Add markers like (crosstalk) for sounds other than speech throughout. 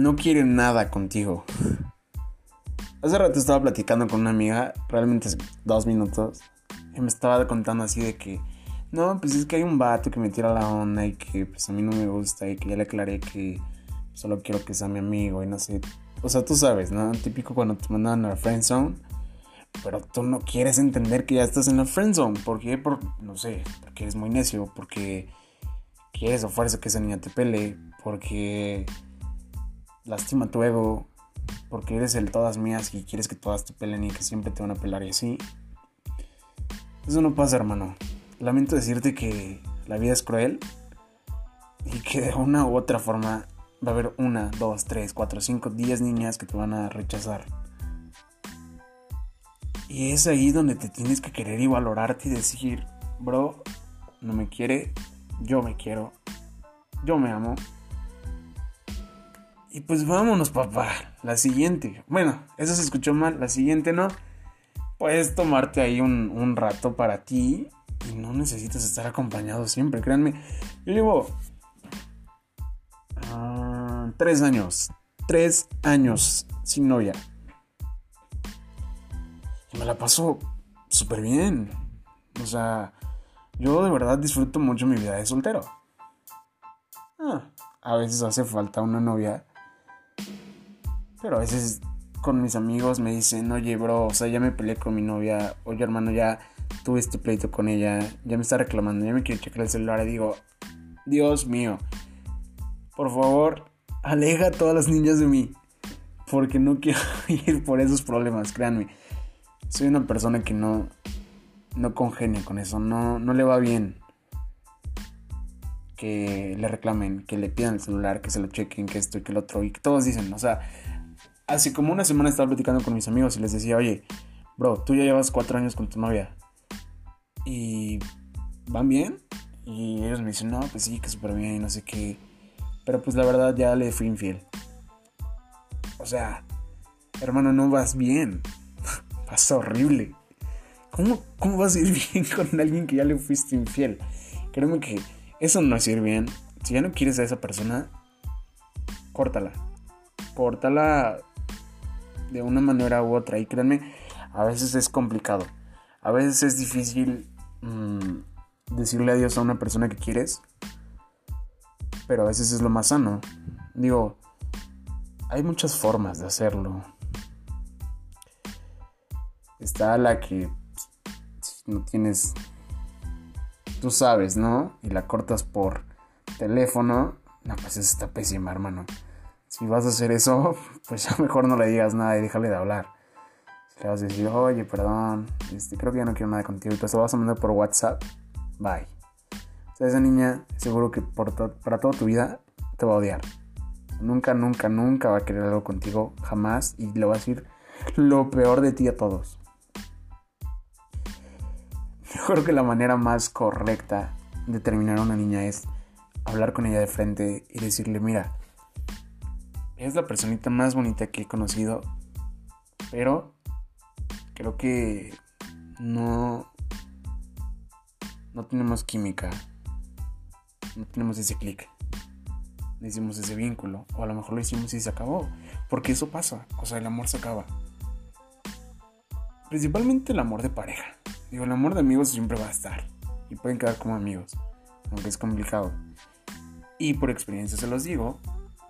no quiere nada contigo. Hace rato estaba platicando con una amiga, realmente dos minutos, y me estaba contando así de que, no, pues es que hay un vato que me tira la onda y que pues a mí no me gusta y que ya le aclaré que solo quiero que sea mi amigo y no sé. O sea, tú sabes, ¿no? Típico cuando te mandan a la friend zone, pero tú no quieres entender que ya estás en la friend zone. ¿Por qué? Por, no sé, porque eres muy necio, porque quieres o fuerza que esa niña te pele, porque lastima tu ego, porque eres el todas mías y quieres que todas te pelen y que siempre te van a pelar y así. Eso no pasa, hermano. Lamento decirte que la vida es cruel y que de una u otra forma va a haber una, dos, tres, cuatro, cinco, diez niñas que te van a rechazar. Y es ahí donde te tienes que querer y valorarte y decir, bro, no me quiere, yo me quiero, yo me amo. Y pues vámonos, papá. La siguiente. Bueno, eso se escuchó mal. La siguiente no. Puedes tomarte ahí un, rato para ti. Y no necesitas estar acompañado siempre. Créanme. Yo llevo. Ah, tres años. Tres años sin novia. Y me la paso súper bien. O sea, yo de verdad disfruto mucho mi vida de soltero. Ah, a veces hace falta una novia pero a veces con mis amigos me dicen, oye, bro, o sea, ya me peleé con mi novia, oye, hermano, ya tuve este pleito con ella, ya me está reclamando, ya me quiere checar el celular y digo, Dios mío, por favor, aleja a todas las niñas de mí, porque no quiero (laughs) ir por esos problemas, créanme. Soy una persona que no, no congenia con eso, no, no le va bien que le reclamen, que le pidan el celular, que se lo chequen, que esto y que lo otro, y que todos dicen, o sea, Hace como una semana estaba platicando con mis amigos y les decía, oye, bro, tú ya llevas cuatro años con tu novia. Y van bien. Y ellos me dicen, no, pues sí, que súper bien, no sé qué. Pero pues la verdad ya le fui infiel. O sea, hermano, no vas bien. (laughs) vas horrible. ¿Cómo, ¿Cómo vas a ir (laughs) bien con alguien que ya le fuiste infiel? Créeme que eso no es ir bien. Si ya no quieres a esa persona, córtala. Córtala de una manera u otra. Y créanme, a veces es complicado. A veces es difícil mm, decirle adiós a una persona que quieres. Pero a veces es lo más sano. Digo, hay muchas formas de hacerlo. Está la que no tienes, tú sabes, ¿no? Y la cortas por teléfono. No, pues eso está pésima, hermano si vas a hacer eso, (laughs) pues ya mejor no le digas nada y déjale de hablar. Si le vas a decir, oye, perdón, este, creo que ya no quiero nada contigo y te vas a mandar por WhatsApp, bye. O sea, esa niña seguro que por para toda tu vida te va a odiar. Nunca, nunca, nunca va a querer algo contigo, jamás, y le va a decir lo peor de ti a todos. (laughs) Yo creo que la manera más correcta de terminar a una niña es hablar con ella de frente y decirle, mira, es la personita más bonita que he conocido, pero creo que no, no tenemos química, no tenemos ese clic, no hicimos ese vínculo, o a lo mejor lo hicimos y se acabó, porque eso pasa, o sea, el amor se acaba. Principalmente el amor de pareja. Digo, el amor de amigos siempre va a estar y pueden quedar como amigos, aunque es complicado. Y por experiencia se los digo,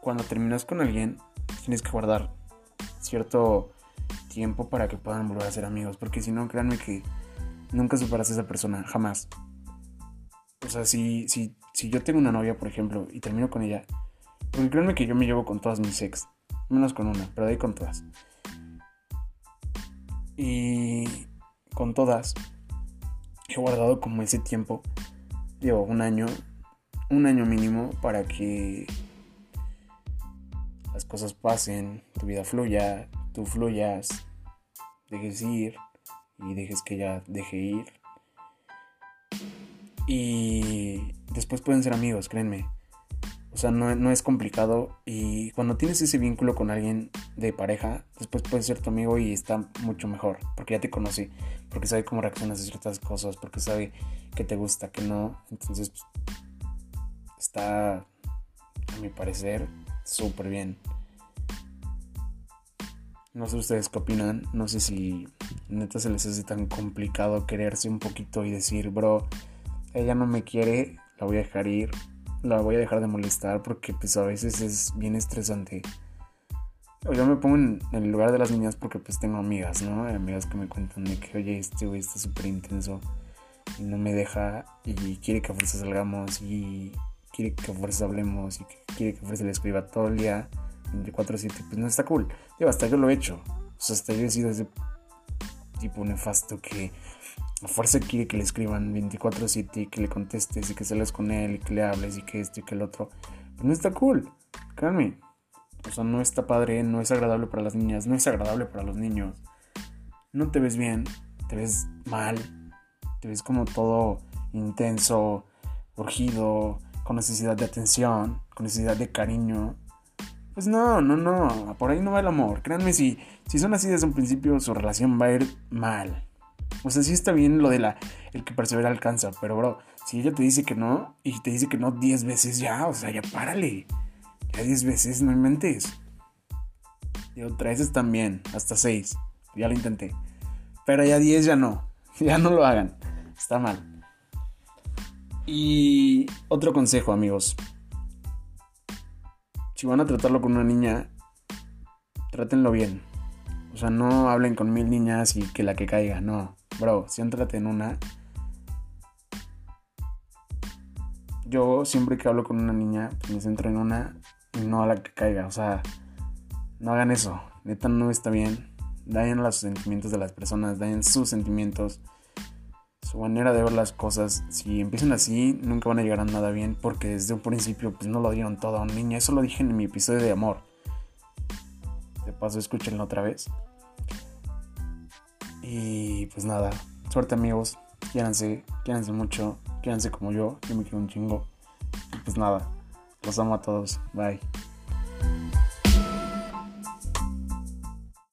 cuando terminas con alguien, tienes que guardar cierto tiempo para que puedan volver a ser amigos. Porque si no, créanme que nunca superas a esa persona, jamás. O sea, si, si, si yo tengo una novia, por ejemplo, y termino con ella, porque créanme que yo me llevo con todas mis ex, menos con una, pero de ahí con todas. Y con todas he guardado como ese tiempo, llevo un año, un año mínimo para que las cosas pasen, tu vida fluya, tú fluyas, dejes ir y dejes que ella deje ir. Y después pueden ser amigos, créanme. O sea, no, es complicado y cuando tienes ese vínculo con alguien de pareja, después puede ser tu amigo y está mucho mejor, porque ya te conocí, porque sabe cómo reaccionas a ciertas cosas, porque sabe que te gusta, que no. Entonces, está, a mi parecer, súper bien. No sé ustedes qué opinan. No sé si neta se les hace tan complicado quererse un poquito y decir, bro, ella no me quiere, la voy a dejar ir, la voy a dejar de molestar porque pues a veces es bien estresante. Yo me pongo en el lugar de las niñas porque pues tengo amigas, ¿no? Amigas que me cuentan de que, oye, este güey está súper intenso y no me deja y quiere que a fuerza salgamos y quiere que a fuerza hablemos y quiere que a fuerza le escriba todo el día 24-7, pues no está cool. Digo, hasta yo lo he hecho. O sea, hasta yo he sido ese tipo nefasto que a fuerza quiere que le escriban 24-7 y que le contestes y que sales con él y que le hables y que esto y que el otro. Pues no está cool. Créanme. O sea, no está padre, no es agradable para las niñas, no es agradable para los niños. No te ves bien, te ves mal, te ves como todo intenso, urgido, con necesidad de atención, con necesidad de cariño. Pues no, no, no, por ahí no va el amor. Créanme, si, si son así desde un principio, su relación va a ir mal. O sea, sí está bien lo de la, el que persevera alcanza, pero bro, si ella te dice que no y te dice que no 10 veces ya, o sea, ya párale. Ya 10 veces, no inventes. Y otra veces también, hasta 6. Ya lo intenté. Pero ya 10 ya no. (laughs) Ya no lo hagan. Está mal. Y otro consejo, amigos si van a tratarlo con una niña, trátenlo bien. O sea, no hablen con mil niñas y que la que caiga, no. Bro, si traten una. Yo siempre que hablo con una niña, pues, me centro en una y no a la que caiga. O sea, no hagan eso. Neta no está bien. Dañan los sentimientos de las personas, dañan sus sentimientos su manera de ver las cosas. Si empiezan así, nunca van a llegar a nada bien porque desde un principio pues no lo dieron todo a un niño. Eso lo dije en mi episodio de amor. De paso, escúchenlo otra vez. Y pues nada, suerte amigos. Quiéranse, quiéranse mucho, quiéranse como yo. Yo me quiero un chingo. Y pues nada, los amo a todos. Bye.